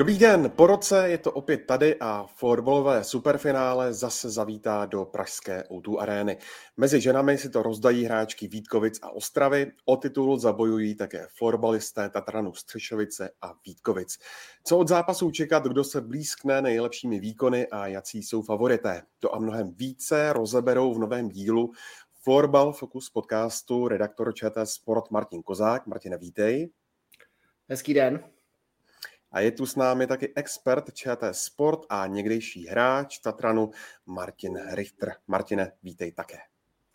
Dobrý den, po roce je to opět tady a fotbalové superfinále zase zavítá do pražské O2 arény. Mezi ženami si to rozdají hráčky Vítkovic a Ostravy, o titul zabojují také florbalisté Tatranu Střešovice a Vítkovic. Co od zápasů čekat, kdo se blízkne nejlepšími výkony a jací jsou favorité? To a mnohem více rozeberou v novém dílu Florbal Focus podcastu redaktor ČT Sport Martin Kozák. Martine, vítej. Hezký den. A je tu s námi taky expert ČT Sport a někdejší hráč Tatranu Martin Richter. Martine, vítej také.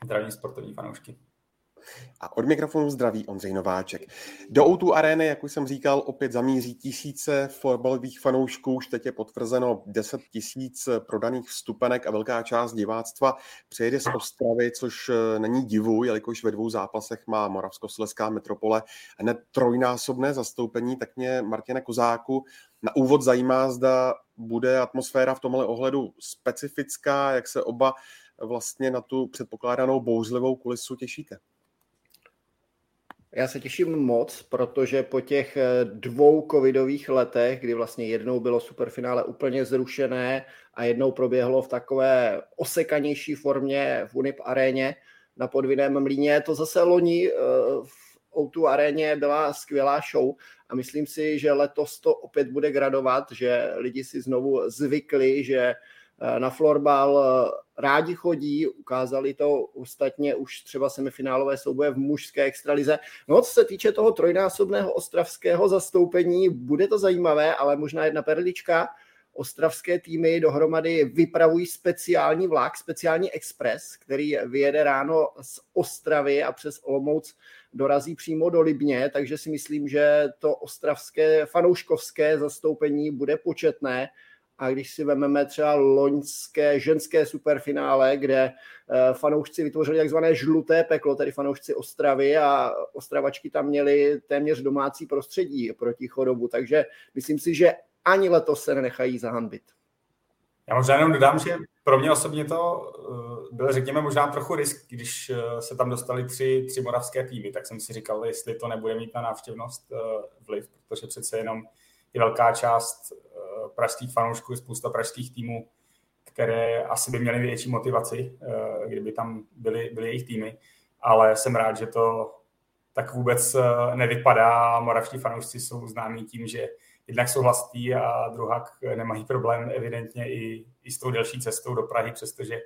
Zdravím sportovní fanoušky. A od mikrofonu zdraví Ondřej Nováček. Do O2 arény, jak už jsem říkal, opět zamíří tisíce fotbalových fanoušků. Už teď je potvrzeno 10 tisíc prodaných vstupenek a velká část diváctva přejede z Ostravy, což eh, není divu, jelikož ve dvou zápasech má Moravskosleská metropole hned trojnásobné zastoupení. Tak mě, Martina Kozáku, na úvod zajímá, zda bude atmosféra v tomhle ohledu specifická, jak se oba vlastně na tu předpokládanou bouřlivou kulisu těšíte. Já se těším moc, protože po těch eh, dvou covidových letech, kdy vlastně jednou bylo superfinále úplně zrušené a jednou proběhlo v takové osekanější formě v Unip aréně na podvinném mlíně, to zase loni eh, v O2 aréně byla skvělá show a myslím si, že letos to opět bude gradovat, že lidi si znovu zvykli, že Eh, na florbal rádi chodí, ukázali to ostatně už třeba semifinálové souboje v mužské extralize. No, co se týče toho trojnásobného ostravského zastoupení, bude to zajímavé, ale možná jedna perlička. Ostravské týmy dohromady vypravují speciální vlak, speciální expres, který vyjede ráno z Ostravy a přes Olomouc dorazí přímo do Libně, takže si myslím, že to ostravské fanouškovské zastoupení bude početné a když si vezmeme třeba loňské ženské superfinále, kde eh, fanoušci vytvořili takzvané žluté peklo, tedy fanoušci Ostravy a Ostravačky tam měli téměř domácí prostředí proti chorobu, takže myslím si, že ani letos se nenechají zahanbit. Já možná jenom dodám, že pro mě osobně to eh, byl, řekněme, možná trochu risk, když eh, se tam dostali tři, tři moravské týmy, tak jsem si říkal, jestli to nebude mít na návštěvnost vliv, protože přece jenom je velká část pražských fanoušků, je spousta pražských týmů, které asi by měly větší motivaci, eh, kdyby tam byly, byly jejich týmy, ale jsem rád, že to tak vůbec eh, nevypadá. Moravští fanoušci jsou známí tím, že jednak jsou hlastí a druhá nemají problém evidentně i, i s tou delší cestou do Prahy, přestože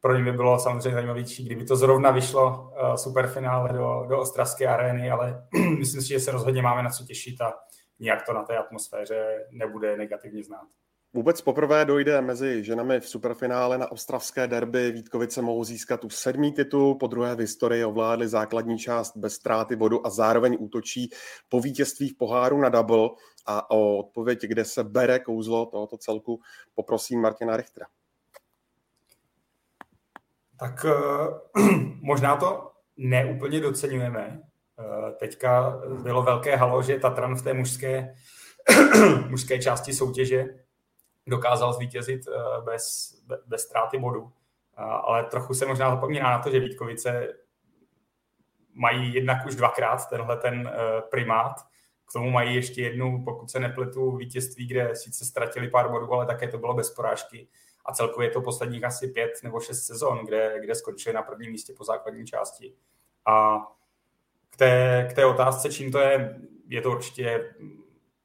pro ně by bylo samozřejmě zajímavější, kdyby to zrovna vyšlo uh, superfinále do, do Ostravské arény, ale myslím si, že se rozhodně máme na co těšit a nijak to na té atmosféře nebude negativně znát. Vůbec poprvé dojde mezi ženami v superfinále na ostravské derby. Vítkovice mohou získat tu sedmý titul, po druhé v historii ovládli základní část bez ztráty bodu a zároveň útočí po vítězství v poháru na double. A o odpověď, kde se bere kouzlo tohoto celku, poprosím Martina Richtera. Tak uh, možná to neúplně docenujeme, Eh, teďka bylo velké halo, že Tatran v té mužské, mužské části soutěže dokázal zvítězit eh, bez, bez ztráty bodu. Ale trochu se možná zapomíná na to, že Vítkovice mají jednak už dvakrát tenhle ten eh, primát. K tomu mají ještě jednu, pokud se nepletu, vítězství, kde sice ztratili pár bodů, ale také to bylo bez porážky. A celkově je to posledních asi pět nebo šest sezon, kde, kde skončili na prvním místě po základní části. A té, k té otázce, čím to je, je to určitě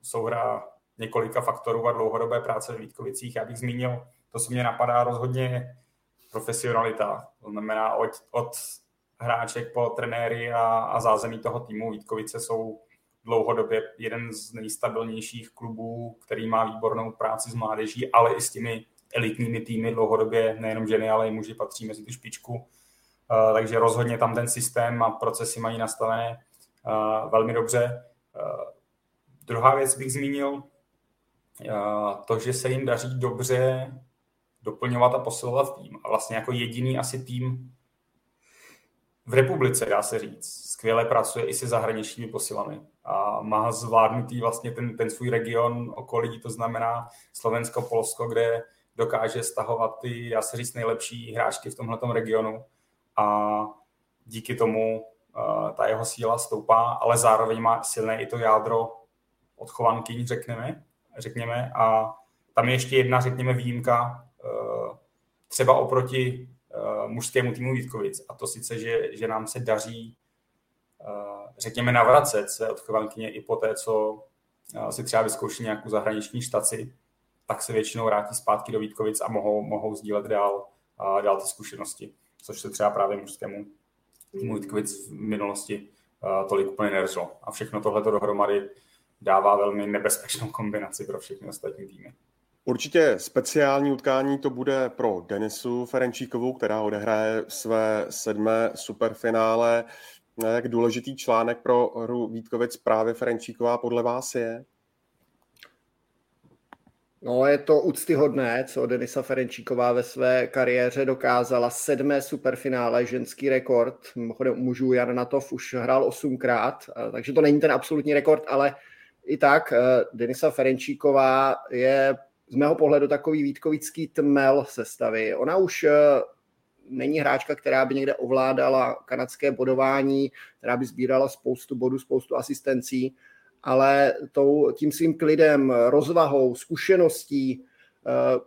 souhra několika faktorů a dlouhodobé práce v Vítkovicích. Já bych zmínil, to, co mě napadá rozhodně profesionalita. To znamená od, od hráček po trenéry a, a zázemí toho týmu. Vítkovice jsou dlouhodobě jeden z nejstabilnějších klubů, který má výbornou práci s mládeží, ale i s těmi elitními týmy dlouhodobě, nejenom ženy, ale i muži patří mezi tu špičku. Eh, takže rozhodně tam ten systém a procesy mají nastavené eh, velmi dobře. Eh, druhá věc bych zmínil, to, že se jim daří dobře doplňovat a posilovat tým. A vlastně jako jediný asi tým v republice, dá se říct, skvěle pracuje i se zahraničními posilami a má zvládnutý vlastně ten, ten svůj region okolí, to znamená Slovensko, Polsko, kde dokáže stahovat ty, dá se říct, nejlepší hráčky v tomhle regionu a díky tomu ta jeho síla stoupá, ale zároveň má silné i to jádro odchovankyň, řekneme. řekněme, a tam je ještě jedna, řekněme, výjimka, třeba oproti mužskému týmu Vítkovic, a to sice, že, že nám se daří, řekněme, navracet se odchovankyně i po té, co si třeba vyzkouší nějakou zahraniční štaci, tak se většinou vrátí zpátky do Vítkovic a mohou, mohou sdílet dál, dál ty zkušenosti, což se třeba právě mužskému Vítkovic v minulosti tolik úplně neřelo. A všechno tohle dohromady dává velmi nebezpečnou kombinaci pro všechny ostatní týmy. Určitě speciální utkání to bude pro Denisu Ferenčíkovou, která odehraje své sedmé superfinále. Jak důležitý článek pro hru Vítkovic právě Ferenčíková podle vás je? No, je to úctyhodné, co Denisa Ferenčíková ve své kariéře dokázala. Sedmé superfinále, ženský rekord. Mimochodem mužů Jan Natov už hrál osmkrát, takže to není ten absolutní rekord, ale i tak eh, Denisa Ferenčíková je z mého pohledu takový Vítkovický tmel sestavy. Ona už eh, není hráčka, která by někde ovládala kanadské bodování, která by sbírala spoustu bodů, spoustu asistencí, ale tou, tím svým klidem, rozvahou, zkušeností eh,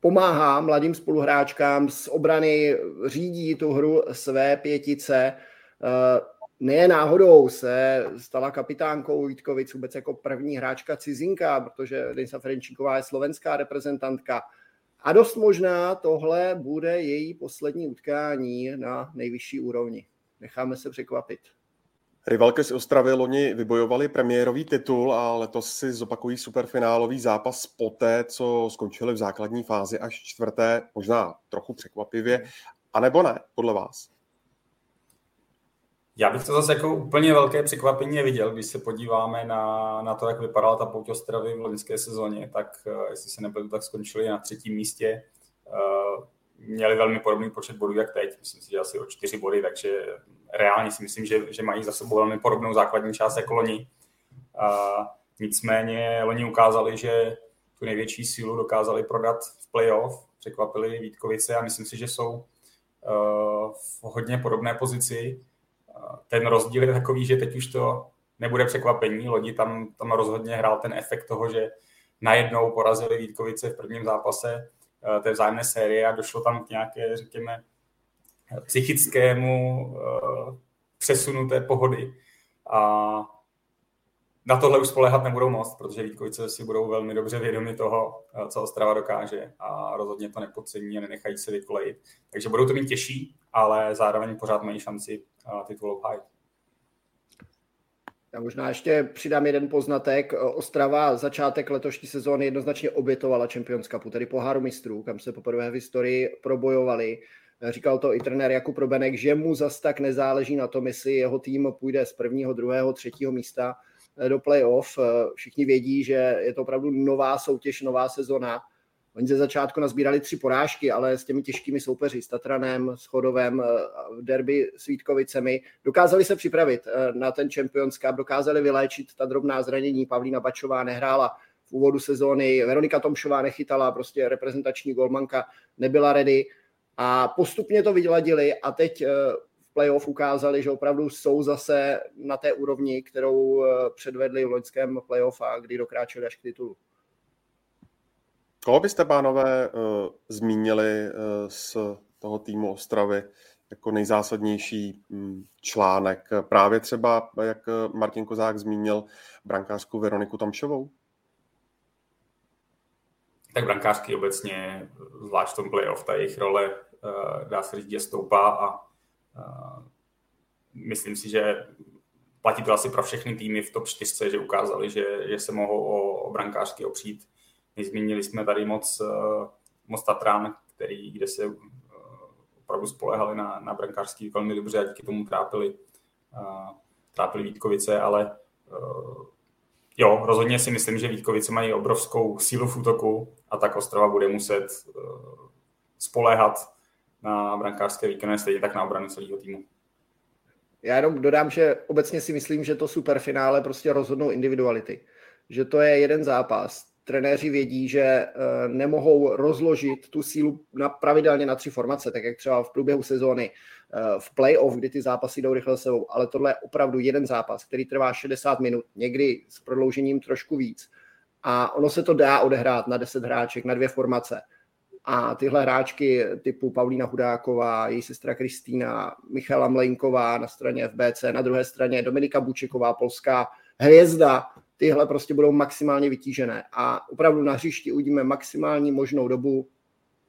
pomáhá mladým spoluhráčkám z obrany, řídí tu hru své pětice. Eh, ne náhodou se stala kapitánkou Vítkovic vůbec jako první hráčka cizinka, protože Denisa Ferenčíková je slovenská reprezentantka. A dost možná tohle bude její poslední utkání na nejvyšší úrovni. Necháme se překvapit. Rivalky z Ostravy loni vybojovali premiérový titul a letos si zopakují superfinálový zápas poté, co skončili v základní fázi až čtvrté, možná trochu překvapivě, a nebo ne, podle vás? Já bych to zase jako úplně velké překvapení neviděl, když se podíváme na, na to, jak vypadala ta pouť Ostravy v loňské sezóně, tak uh, jestli se nepletu, tak skončili na třetím místě. Uh, měli velmi podobný počet bodů, jak teď, myslím si, že asi o čtyři body, takže reálně si myslím, že, že mají za sebou velmi podobnou základní část jako loni. Uh, nicméně loni ukázali, že tu největší sílu dokázali prodat v playoff, překvapili Vítkovice a myslím si, že jsou uh, v hodně podobné pozici ten rozdíl je takový, že teď už to nebude překvapení. Lodi tam, tam rozhodně hrál ten efekt toho, že najednou porazili Vítkovice v prvním zápase té vzájemné série a došlo tam k nějaké, řekněme, psychickému uh, přesunu té pohody. A na tohle už spolehat nebudou moc, protože Vítkovice si budou velmi dobře vědomi toho, eh, co Ostrava dokáže a rozhodně to nepodcení a nenechají se vykolejit. Takže budou to mít těžší, ale zároveň pořád mají šanci titul obhájit. Já možná ještě přidám jeden poznatek. Ostrava začátek letošní sezóny jednoznačně obětovala Champions Cupu, tedy poháru mistrů, kam se poprvé v historii probojovali. Říkal to i trenér Jakub Robenek, že mu zas tak nezáleží na tom, jestli jeho tým půjde z prvního, druhého, třetího místa do playoff. Všichni vědí, že je to opravdu nová soutěž, nová sezona Oni ze začátku nazbírali tři porážky, ale s těmi těžkými soupeři, s Tatranem, s Chodovem, eh, v derby s Vítkovicemi, dokázali se připravit eh, na ten Champions Cup, dokázali vyléčit ta drobná zranění. Pavlína Bačová nehrála v úvodu sezóny, Veronika Tomšová nechytala, prostě reprezentační golmanka nebyla ready a postupně to vyladili a teď eh, v playoff ukázali, že opravdu jsou zase na té úrovni, kterou předvedli v loňském playoff a kdy dokráčeli až k titulu. Koho byste, pánové, uh, zmínili uh, z toho týmu Ostravy jako nejzásadnější um, článek? Právě třeba, jak Martin Kozák zmínil, brankářku Veroniku Tamšovou? Tak brankářky obecně, zvlášť v tom playoff, ta jejich role, dá se říct, že stoupá a myslím si, že platí to asi pro všechny týmy v top 4, že ukázali, že, že se mohou o, o brankářky opřít Nezmínili jsme tady moc, eh, moc Tatran, který, kde se eh, opravdu spolehali na, na brankářský velmi dobře a díky tomu trápili, eh, trápili Vítkovice, ale jo, rozhodně si myslím, že Vítkovice mají obrovskou sílu v útoku a tak Ostrava bude muset spoléhat na brankářské výkony, stejně tak na obranu celého týmu. Já jenom dodám, že obecně si myslím, že to superfinále prostě rozhodnou individuality. Že to je jeden zápas, trenéři vědí, že eh, nemohou rozložit tu sílu na, pravidelně na tři formace, tak jak třeba v průběhu sezóny eh, v playoff, kdy ty zápasy jdou rychle sebou, ale tohle je opravdu jeden zápas, který trvá 60 minut, někdy s prodloužením trošku víc. A ono se to dá odehrát na 10 hráček, na dvě formace. A tyhle hráčky typu Paulína Hudáková, její sestra Kristýna, Michala Mlejnková na straně FBC, na druhé straně Dominika Bučeková, polská hvězda, tyhle prostě budou maximálně vytížené. A opravdu na hřišti uvidíme maximální možnou dobu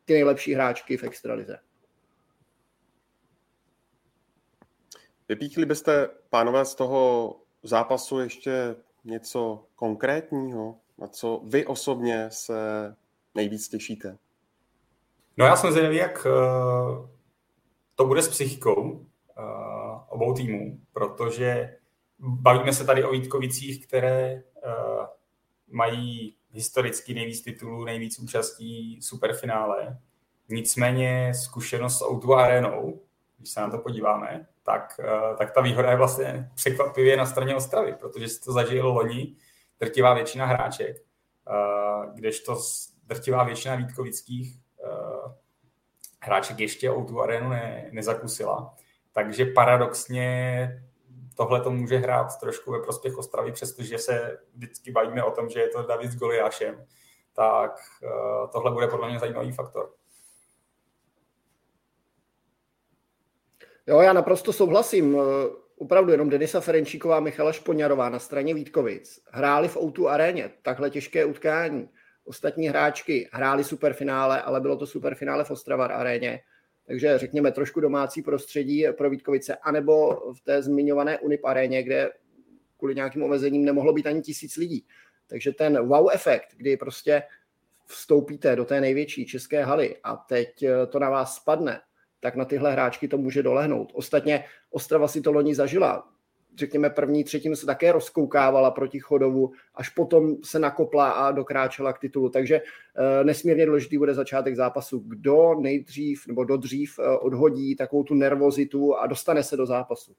ty nejlepší hráčky v extralize. Vypíchli byste, pánové, z toho zápasu ještě něco konkrétního, na co vy osobně se nejvíc těšíte? No já jsem zvědavý, jak uh, to bude s psychikou uh, obou týmů, protože bavíme se tady o Vítkovicích, které uh, mají historicky nejvíc titulů, nejvíc účastí superfinále. Nicméně zkušenost s O2 arenou, když se na to podíváme, tak, uh, tak ta výhoda je vlastně překvapivě na straně Ostravy, protože si to zažilo loni drtivá většina hráček, uh, kdežto drtivá většina Vítkovických uh, hráček ještě o tu arénu ne, nezakusila. Takže paradoxně tohle to může hrát trošku ve prospěch Ostravy, přestože se vždycky bavíme o tom, že je to David s Goliášem, tak uh, tohle bude podle mě zajímavý faktor. Jo, já naprosto souhlasím. Opravdu jenom Denisa Ferenčíková Michala Špoňarová na straně Vítkovic hráli v Outu aréně takhle těžké utkání. Ostatní hráčky hráli superfinále, ale bylo to superfinále v Ostravar aréně. Takže řekněme trošku domácí prostředí pro Vítkovice, anebo v té zmiňované Unip aréně, kde kvůli nějakým omezením nemohlo být ani tisíc lidí. Takže ten wow efekt, kdy prostě vstoupíte do té největší české haly a teď to na vás spadne, tak na tyhle hráčky to může dolehnout. Ostatně Ostrava si to loni zažila řekněme, první třetinu se také rozkoukávala proti Chodovu, až potom se nakopla a dokráčela k titulu. Takže e, nesmírně důležitý bude začátek zápasu. Kdo nejdřív nebo dodřív e, odhodí takovou tu nervozitu a dostane se do zápasu.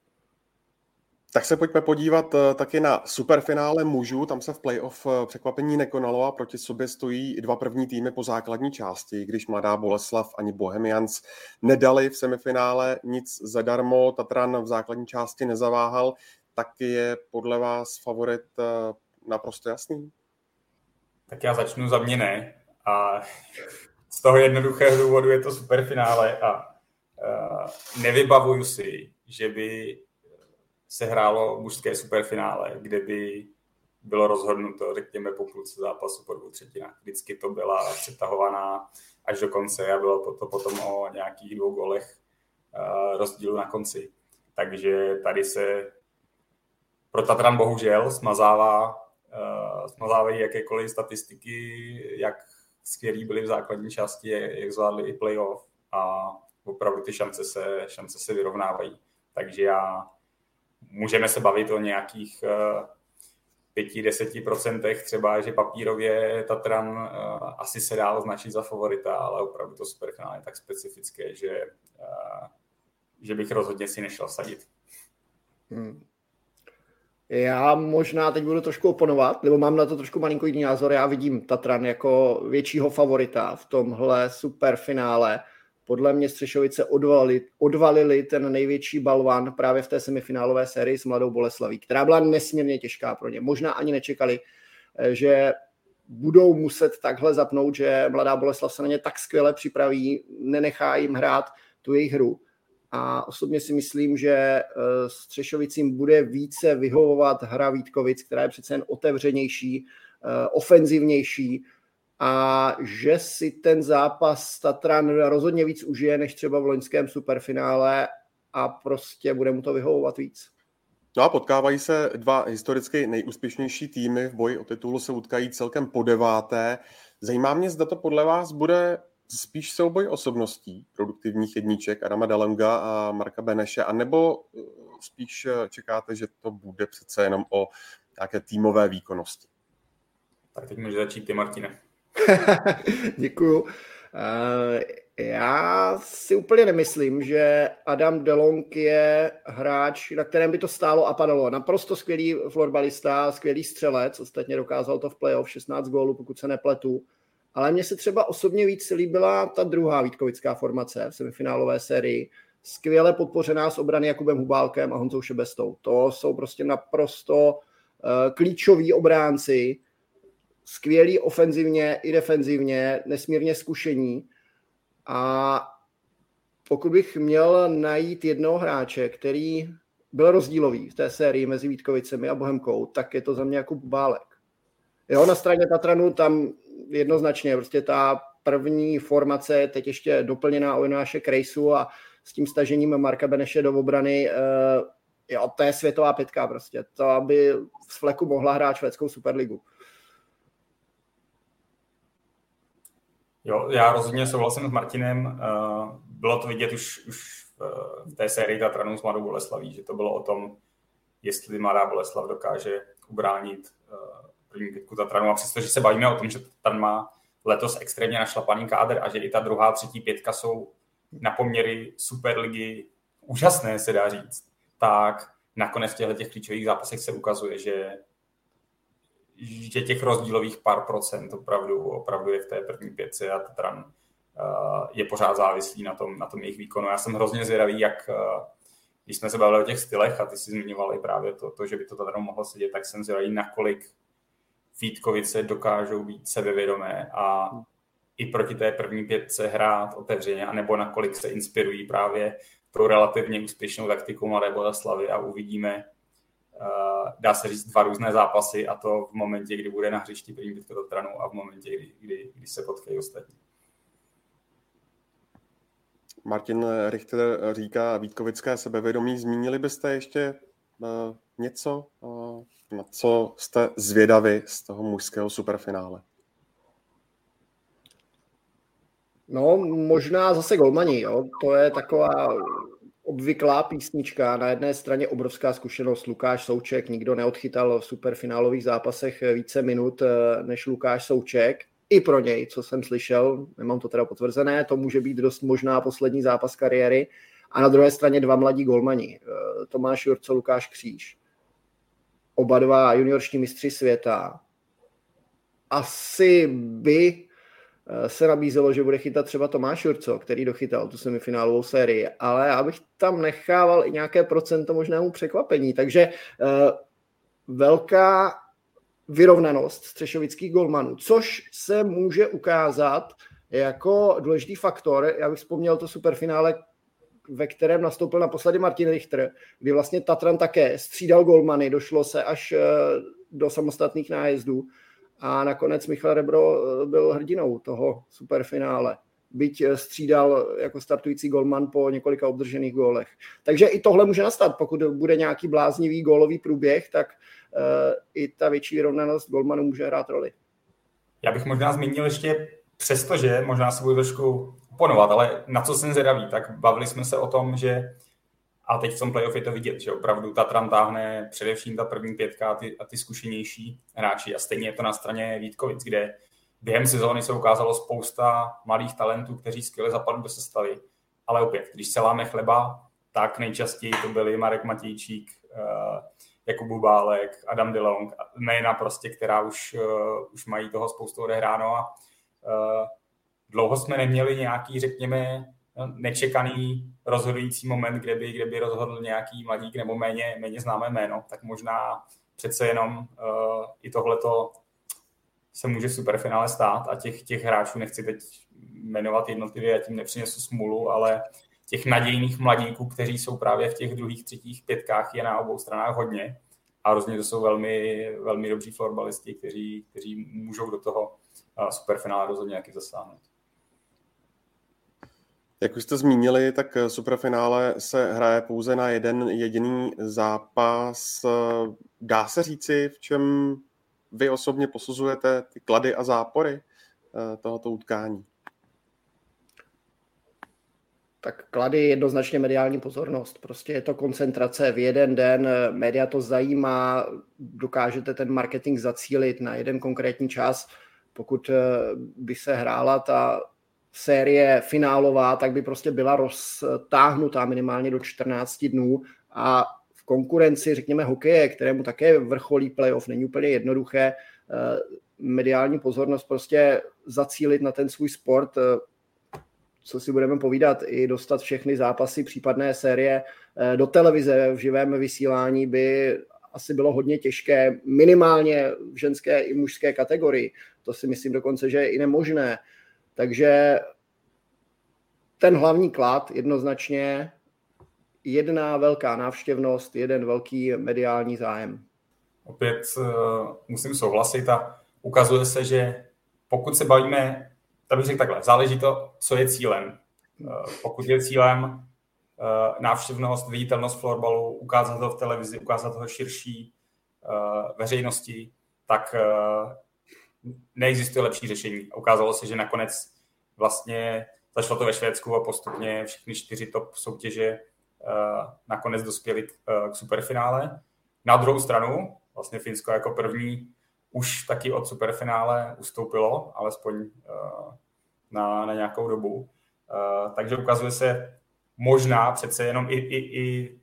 Tak se pojďme podívat eh, taky na superfinále mužů. Tam se v playoff překvapení nekonalo a proti sobě stojí dva první týmy po základní části, když Mladá Boleslav ani Bohemians nedali v semifinále nic zadarmo. Tatran v základní části nezaváhal. Tak je podle vás favorit eh, naprosto jasný? Tak já začnu za mě ne. A z toho jednoduchého důvodu je to superfinále a uh, nevybavuju si, že by se hrálo mužské superfinále, kde by bylo rozhodnuto, řekněme, po půlce zápasu po dvou třetinách. Vždycky to byla přetahovaná až do konce a bylo to potom o nějakých dvou golech uh, rozdílu na konci. Takže tady se pro Tatran bohužel smazává, uh, smazávají jakékoliv statistiky, jak skvělí byli v základní části, jak zvládli i playoff a opravdu ty šance se, šance se vyrovnávají. Takže já můžeme se bavit o nějakých 5-10% eh, třeba, že papírově Tatran uh, asi se dá označit za favorita, ale opravdu to superfinále je tak specifické, že, uh, že bych rozhodně si nešel sadit. Hmm. Já možná teď budu trošku oponovat, nebo mám na to trošku malinko jiný názor. Já vidím Tatran jako většího favorita v tomhle superfinále podle mě Střešovice odvalili, odvalili ten největší balvan právě v té semifinálové sérii s Mladou Boleslaví, která byla nesmírně těžká pro ně. Možná ani nečekali, eh, že budou muset takhle zapnout, že Mladá Boleslav se na ně tak skvěle připraví, nenechá jim hrát tu jejich hru. A osobně si myslím, že eh, Střešovicím bude více vyhovovat hra Vítkovic, která je přece jen otevřenější, eh, ofenzivnější, a že si ten zápas Tatran rozhodně víc užije, než třeba v loňském superfinále a prostě bude mu to vyhovovat víc. No a potkávají se dva historicky nejúspěšnější týmy v boji o titulu, se utkají celkem po deváté. Zajímá mě, zda to podle vás bude spíš souboj osobností produktivních jedniček Adama Dalenga a Marka Beneše, anebo eh, spíš eh, čekáte, že to bude přece jenom o nějaké týmové výkonnosti? Tak teď může začít ty, Martine. Děkuju. Eh, já si úplně nemyslím, že Adam Delong je hráč, na kterém by to stálo a padalo. Naprosto skvělý florbalista, skvělý střelec, ostatně dokázal to v playoff 16 gólů, pokud se nepletu. Ale mně se třeba osobně víc líbila ta druhá Vítkovická formace v semifinálové sérii. Skvěle podpořená s obrany Jakubem Hubálkem a Honzou Šebestou. To jsou prostě naprosto uh, klíčoví obránci, skvělý ofenzivně i defenzivně, nesmírně zkušení a pokud bych měl najít jednoho hráče, který byl rozdílový v té sérii mezi Vítkovicemi a Bohemkou, tak je to za mě jako Bálek. Jo, na straně Tatranu tam jednoznačně prostě ta první formace je teď ještě doplněná o Jonáše Krejsu a s tím stažením Marka Beneše do obrany, uh, jo, to je světová pětka prostě. To, aby z fleku mohla hrát švédskou superligu. Jo, já rozhodně souhlasím s Martinem. Uh, bylo to vidět už, už v té sérii Tatranu s Mladou Boleslaví, že to bylo o tom, jestli Mladá Boleslav dokáže ubránit uh, první pětku Tatranu. A přestože se bavíme o tom, že Tatran má letos extrémně našlapaný kádr a že i ta druhá, třetí pětka jsou na poměry Superligy úžasné, se dá říct, tak nakonec v těchto těch klíčových zápasech se ukazuje, že, že těch rozdílových pár procent opravdu, opravdu je v té první pětce a Tatran uh, je pořád závislý na tom, na tom jejich výkonu. Já jsem hrozně zvědavý, jak uh, když jsme se bavili o těch stylech a ty si zmiňovali právě to, to že by to Tatran mohlo sedět, tak jsem zvědavý, nakolik Vítkovice dokážou být sebevědomé a i proti té první pětce hrát otevřeně, anebo nakolik se inspirují právě pro relativně úspěšnou taktiku Mladé Boleslavy a uvidíme, dá se říct, dva různé zápasy a to v momentě, kdy bude na hřišti první pětka Tatranu a v momentě, kdy, kdy, kdy se potkají ostatní. Martin Richter říká Vítkovické sebevědomí. Zmínili byste ještě uh, něco, uh, na co jste zvědavi z toho mužského superfinále? No, možná zase golmani, jo. To je taková obvyklá písnička. Na jedné straně obrovská zkušenost Lukáš Souček. Nikdo neodchytal v superfinálových zápasech více minut eh, než Lukáš Souček. I pro něj, co jsem slyšel, nemám to teda potvrzené, to může být dost možná poslední zápas kariéry. A na druhé straně dva mladí golmani, eh, Tomáš Jurco, Lukáš Kříž. Oba dva juniorští mistři světa. Asi by se nabízelo, že bude chytat třeba Tomáš Jurco, který dochytal tu semifinálovou sérii, ale já bych tam nechával i nějaké procento možnému překvapení, takže uh, velká vyrovnanost střešovických golmanů, což se může ukázat jako důležitý faktor. Já bych vzpomněl to superfinále, ve kterém nastoupil naposledy Martin Richter, kdy vlastně Tatran také střídal golmany, došlo se až uh, do samostatných nájezdů a nakonec Michal Rebro eh, byl hrdinou toho superfinále byť eh, střídal jako startující golman po několika obdržených gólech. Takže i tohle může nastat, pokud bude nějaký bláznivý gólový průběh, tak uh, i ta větší vyrovnanost golmanu může hrát roli. Já bych možná zmínil ještě přesto, že možná se budu trošku oponovat, ale na co jsem zvědavý, tak bavili jsme se o tom, že a teď v tom playoff je to vidět, že opravdu Tatran táhne především ta první pětka a ty, a ty zkušenější hráči. A stejně je to na straně Vítkovic, kde během sezóny se ukázalo spousta malých talentů, kteří skvěle zapadli do sestavy. Ale opět, když se láme chleba, tak nejčastěji to byli Marek Matějčík, uh, Jakub Bubálek, Adam DeLong, jména prostě, která už, uh, už mají toho spoustu odehráno a uh, dlouho jsme neměli nějaký, řekněme, nečekaný rozhodující moment, kde by, kde by rozhodl nějaký mladík nebo méně, méně známé jméno, tak možná přece jenom uh, i tohleto se může v superfinále stát a těch, těch hráčů nechci teď jmenovat jednotlivě, a tím nepřinesu smůlu, ale těch nadějných mladíků, kteří jsou právě v těch druhých, třetích pětkách, je na obou stranách hodně. A rozhodně to jsou velmi, velmi dobří florbalisti, kteří, kteří můžou do toho uh, superfinále rozhodně nějaký zasáhnout. Jak už jste zmínili, tak superfinále se hraje pouze na jeden jediný zápas. Dá se říci, v čem vy osobně posuzujete ty klady a zápory eh, tohoto utkání? Tak klady jednoznačně mediální pozornost. Prostě je to koncentrace v jeden den, média to zajímá, dokážete ten marketing zacílit na jeden konkrétní čas. Pokud eh, by se hrála ta série finálová, tak by prostě byla roztáhnutá minimálně do 14 dnů a v konkurenci, řekněme, hokeje, kterému také vrcholí playoff, není úplně jednoduché eh, mediální pozornost prostě zacílit na ten svůj sport, eh, co si budeme povídat, i dostat všechny zápasy, případné série eh, do televize v živém vysílání by asi bylo hodně těžké, minimálně v ženské i mužské kategorii. To si myslím dokonce, že je i nemožné. Takže ten hlavní klad jednoznačně jedna velká návštěvnost, jeden velký mediální zájem. Opět uh, musím souhlasit a ukazuje se, že pokud se bavíme, tak bych řekl takhle, záleží to, co je cílem. Uh, pokud je cílem uh, návštěvnost, viditelnost florbalu, ukázat to v televizi, ukázat to širší veřejnosti, tak neexistuje lepší řešení. Ukázalo se, že nakonec vlastně zašlo to ve Švédsku a postupně všechny čtyři top soutěže uh, nakonec dospěli k, uh, k superfinále. Na druhou stranu, vlastně Finsko jako první už taky od superfinále ustoupilo, alespoň uh, na, na nějakou dobu. Takže ukazuje se, možná přece jenom i, i, i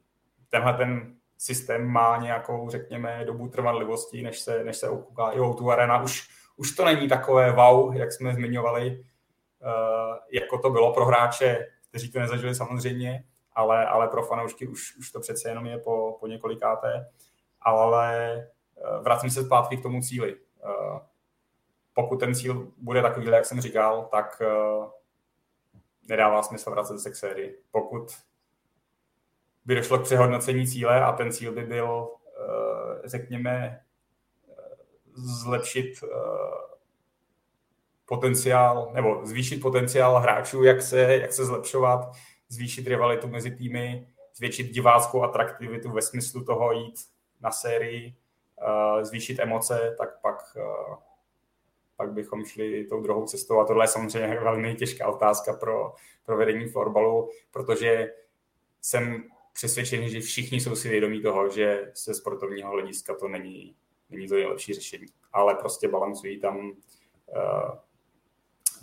tenhle ten systém má nějakou, řekněme, dobu trvanlivosti, než se, než se okouká i tu arena. Už, už to není takové wow, jak jsme zmiňovali, uh, jako to bylo pro hráče, kteří to nezažili samozřejmě, ale, ale pro fanoušky už, už to přece jenom je po, po několikáté. Ale uh, vracím se zpátky k tomu cíli. Uh, pokud ten cíl bude takový, jak jsem říkal, tak nedává smysl vracet se k sérii. Pokud by došlo k přehodnocení cíle a ten cíl by byl, řekněme, zlepšit potenciál, nebo zvýšit potenciál hráčů, jak se, jak se zlepšovat, zvýšit rivalitu mezi týmy, zvětšit diváckou atraktivitu ve smyslu toho jít na sérii, uh, zvýšit emoce, tak pak, uh, pak bychom šli tou druhou cestou. A tohle je samozřejmě velmi těžká otázka pro, pro vedení florbalu, protože jsem přesvědčený, že všichni jsou si vědomí toho, že ze sportovního hlediska to není, není to nejlepší řešení. Ale prostě balancují tam uh,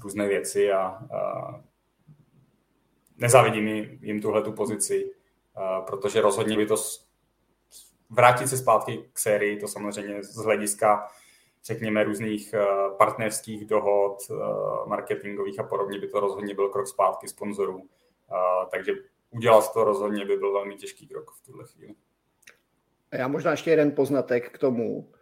různé věci a, a nezávidím jim tuhle tu pozici, protože rozhodně by to vrátit se zpátky k sérii, to samozřejmě z hlediska řekněme různých partnerských dohod, marketingových a podobně by to rozhodně byl krok zpátky sponzorů. Takže udělat to rozhodně by byl velmi těžký krok v tuhle chvíli. Já možná ještě jeden poznatek k tomu.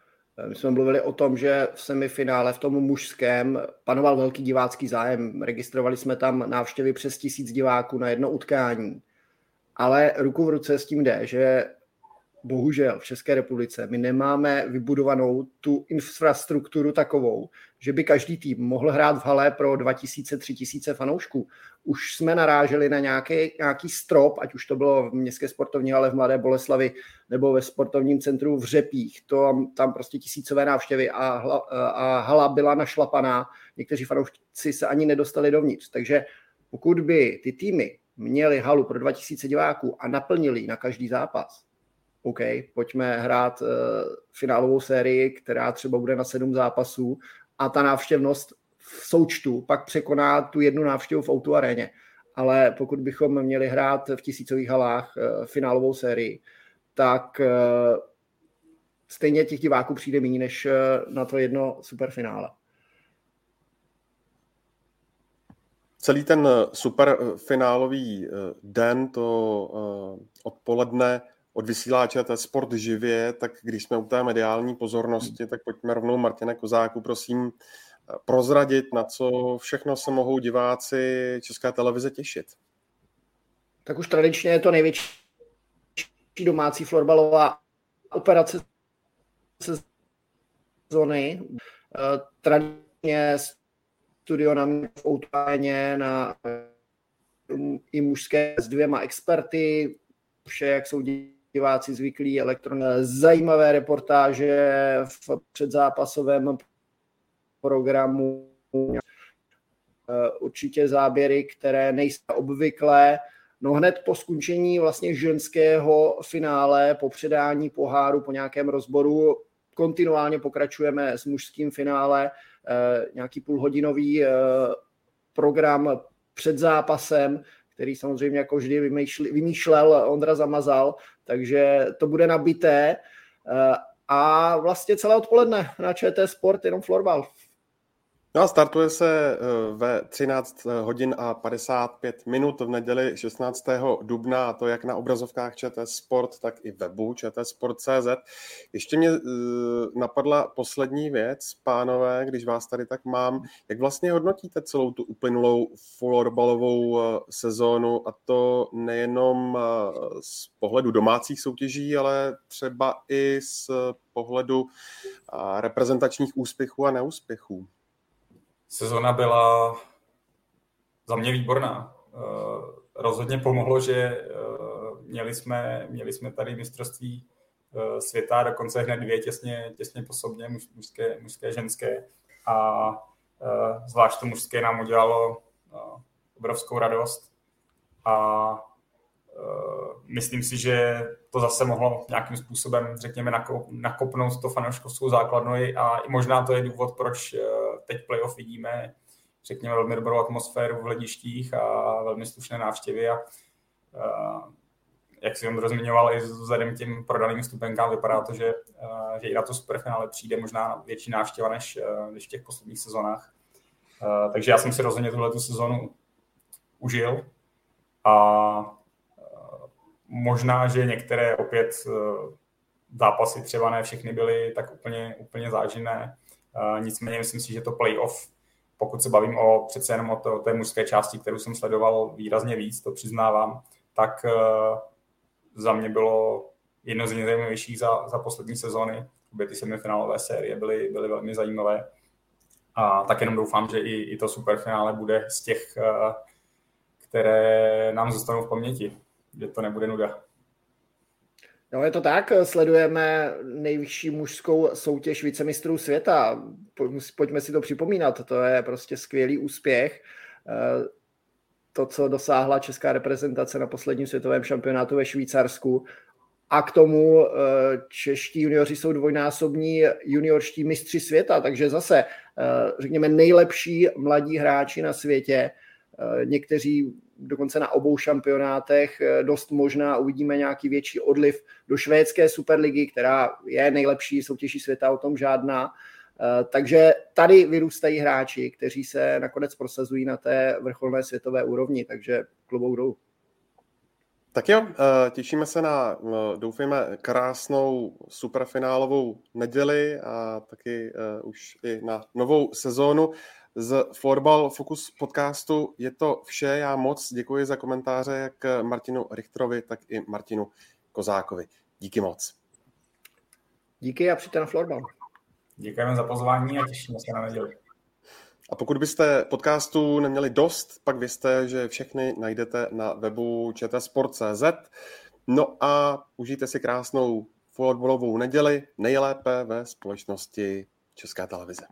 My jsme mluvili o tom, že v semifinále v tom mužském panoval velký divácký zájem. Registrovali jsme tam návštěvy přes tisíc diváků na jedno utkání. Ale ruku v ruce s tím jde, že bohužel v České republice my nemáme vybudovanou tu infrastrukturu takovou, že by každý tým mohl hrát v hale pro 2000-3000 fanoušků. Už jsme naráželi na nějaký, nějaký strop, ať už to bylo v Městské sportovní hale v Mladé Boleslavi nebo ve sportovním centru v Řepích. To, tam prostě tisícové návštěvy a, hla, a hala byla našlapaná. Někteří fanoušci se ani nedostali dovnitř. Takže pokud by ty týmy měli halu pro 2000 diváků a naplnili na každý zápas, OK, pojďme hrát uh, finálovou sérii, která třeba bude na sedm zápasů a ta návštěvnost v součtu pak překoná tu jednu návštěvu v Outu aréně. Ale pokud bychom měli hrát v tisícových halách uh, finálovou sérii, tak uh, stejně těch diváků přijde méně než na to jedno superfinále. Celý ten superfinálový den, to odpoledne, od vysíláče té sport živě, tak když jsme u té mediální pozornosti, tak pojďme rovnou Martina Kozáku, prosím, prozradit, na co všechno se mohou diváci České televize těšit. Tak už tradičně je to největší domácí florbalová operace sezony. Eh, tradičně studio na v na i mužské s dvěma experty, vše, jak jsou diváci zvyklí, elektron, zajímavé reportáže v předzápasovém programu, určitě záběry, které nejsou obvyklé. No hned po skončení vlastně ženského finále, po předání poháru, po nějakém rozboru, kontinuálně pokračujeme s mužským finále, eh, nějaký půlhodinový eh, program před zápasem, který samozřejmě jako vždy vymýšlel, vymýšlel Ondra Zamazal, takže to bude nabité eh, a vlastně celé odpoledne na ČT Sport jenom florbal. No a startuje se eh, ve 13 hodin a 55 minut v neděli 16. dubna, a to jak na obrazovkách ČT Sport, tak i webu čtsport.cz. Ještě mě eh, napadla poslední věc, pánové, když vás tady tak mám. Jak vlastně hodnotíte celou tu uplynulou florbalovou eh, sezónu a to nejenom z pohledu domácích soutěží, ale třeba i z pohledu reprezentačních úspěchů a neúspěchů? Sezona byla za mě výborná. Eh, rozhodně pomohlo, že eh, měli jsme, měli jsme tady mistrovství eh, světa, dokonce hned dvě těsně, těsně po sobě, mužské, mužské, ženské. A zvlášť to mužské nám udělalo obrovskou radost. A myslím si, že to zase mohlo nějakým způsobem, řekněme, nakopnout to fanouškovskou základnu a možná to je důvod, proč teď playoff vidíme, řekněme, velmi dobrou atmosféru v hledištích a velmi slušné návštěvy a, a jak si on rozmiňoval i vzhledem k těm prodaným stupenkám, vypadá to, že, že i na to superfinále přijde možná větší návštěva než, než v těch posledních sezónách. A, takže já jsem si rozhodně tuhle tu sezonu užil a možná, že některé opět zápasy třeba ne všechny byly tak úplně, úplně záživné, nicméně myslím si, že to playoff, pokud se bavím o přece jenom o, to, o té mužské části, kterou jsem sledoval výrazně víc, to přiznávám, tak uh, za mě bylo jedno z nejzajímavějších za, za poslední sezóny. Obě ty semifinálové série byly, byly velmi zajímavé. A tak jenom doufám, že i, i to superfinále bude z těch, uh, které nám zůstanou v paměti, že to nebude nuda. No je to tak, sledujeme nejvyšší mužskou soutěž vicemistrů světa. Pojďme si to připomínat, to je prostě skvělý úspěch. Eh, to, co dosáhla česká reprezentace na posledním světovém šampionátu ve Švýcarsku. A k tomu eh, čeští junioři jsou dvojnásobní juniorští mistři světa, takže zase, eh, řekněme, nejlepší mladí hráči na světě. Někteří dokonce na obou šampionátech eh, dost možná uvidíme nějaký větší odliv do švédské superligy, která je nejlepší soutěží světa, o tom žádná. Eh, takže tady vyrůstají hráči, kteří se nakonec prosazují na té vrcholné světové úrovni, takže klubou dolů. Tak jo, eh, těšíme se na, doufujeme, krásnou superfinálovou neděli a taky už i na novou sezónu z Florbal Focus podcastu je to vše. Já moc děkuji za komentáře jak Martinu Richterovi, tak i Martinu Kozákovi. Díky moc. Díky a přijďte na Florbal. Děkujeme za pozvání a těšíme se na neděli. A pokud byste podcastu neměli dost, pak vězte, že všechny najdete na webu čtsport.cz. No a užijte si krásnou fotbalovou neděli, nejlépe ve společnosti České televize.